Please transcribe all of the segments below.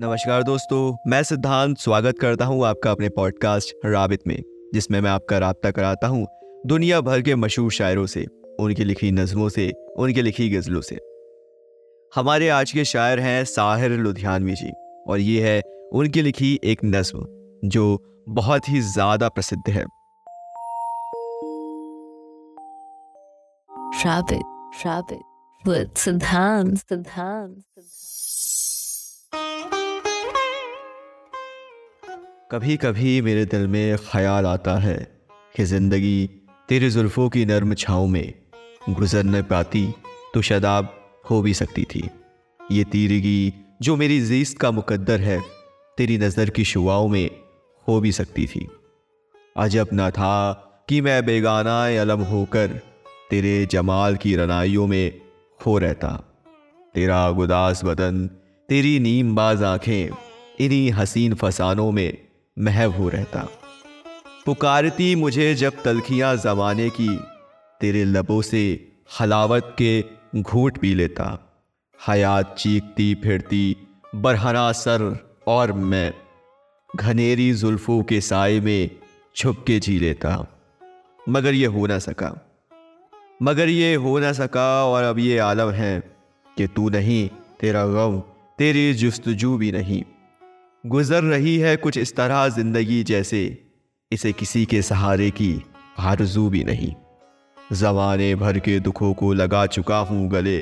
नमस्कार दोस्तों मैं सिद्धांत स्वागत करता हूँ आपका अपने पॉडकास्ट राबित में जिसमें मैं आपका रबता कराता हूँ दुनिया भर के मशहूर शायरों से उनकी लिखी नज़मों से उनकी लिखी गज़लों से। हमारे आज के शायर हैं साहिर लुधियानवी जी और ये है उनकी लिखी एक नज्म जो बहुत ही ज़्यादा प्रसिद्ध है। rabbit, with Siddhant, Siddhant, कभी कभी मेरे दिल में ख्याल आता है कि ज़िंदगी तेरे जुल्फ़ों की नर्म छाँव में गुजर न पाती तो शदाब हो भी सकती थी। ये तीरगी जो मेरी जीस्त का मुकद्दर है, तेरी नज़र की शुआओं में हो भी सकती थी। अजब न था कि मैं बेगाना अलम होकर तेरे जमाल की रनाइयों में खो रहता। तेरा गुदास बदन, तेरी नीम बाज आँखें, इन्हीं हसीन फसानों में महव हो रहता। पुकारती मुझे जब तलखियाँ जमाने की, तेरे लबों से हलावत के घूट पी लेता। हयात चीखती फिरती, बरहना सर और मैं। घनेरी जुल्फों के साय में छुप के जी लेता। मगर ये हो ना सका। मगर ये हो ना सका और अब ये आलम है कि तू नहीं, तेरा गम, तेरी जस्तजू भी नहीं। गुजर रही है कुछ इस तरह ज़िंदगी जैसे। इसे किसी के सहारे की आरज़ू भी नहीं। जमाने भर के दुखों को लगा चुका हूँ गले।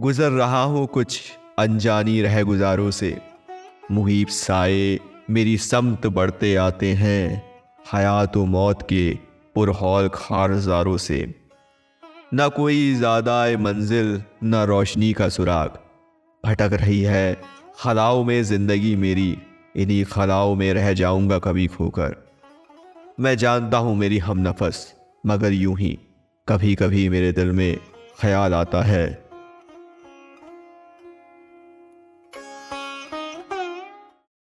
गुजर रहा हूँ कुछ अनजानी रह गुजारों से। मुहीब साए मेरी समत बढ़ते आते हैं हयात व मौत के पुरहौल खारजारों से। न कोई ज़्यादा मंजिल, न रोशनी का सुराग। भटक रही है। खलाओं में ज़िंदगी मेरी, इन्हीं खलाओं में रह जाऊँगा कभी खोकर। मैं जानता हूँ मेरी हम नफस, मगर यूँ ही कभी कभी मेरे दिल में ख्याल आता है।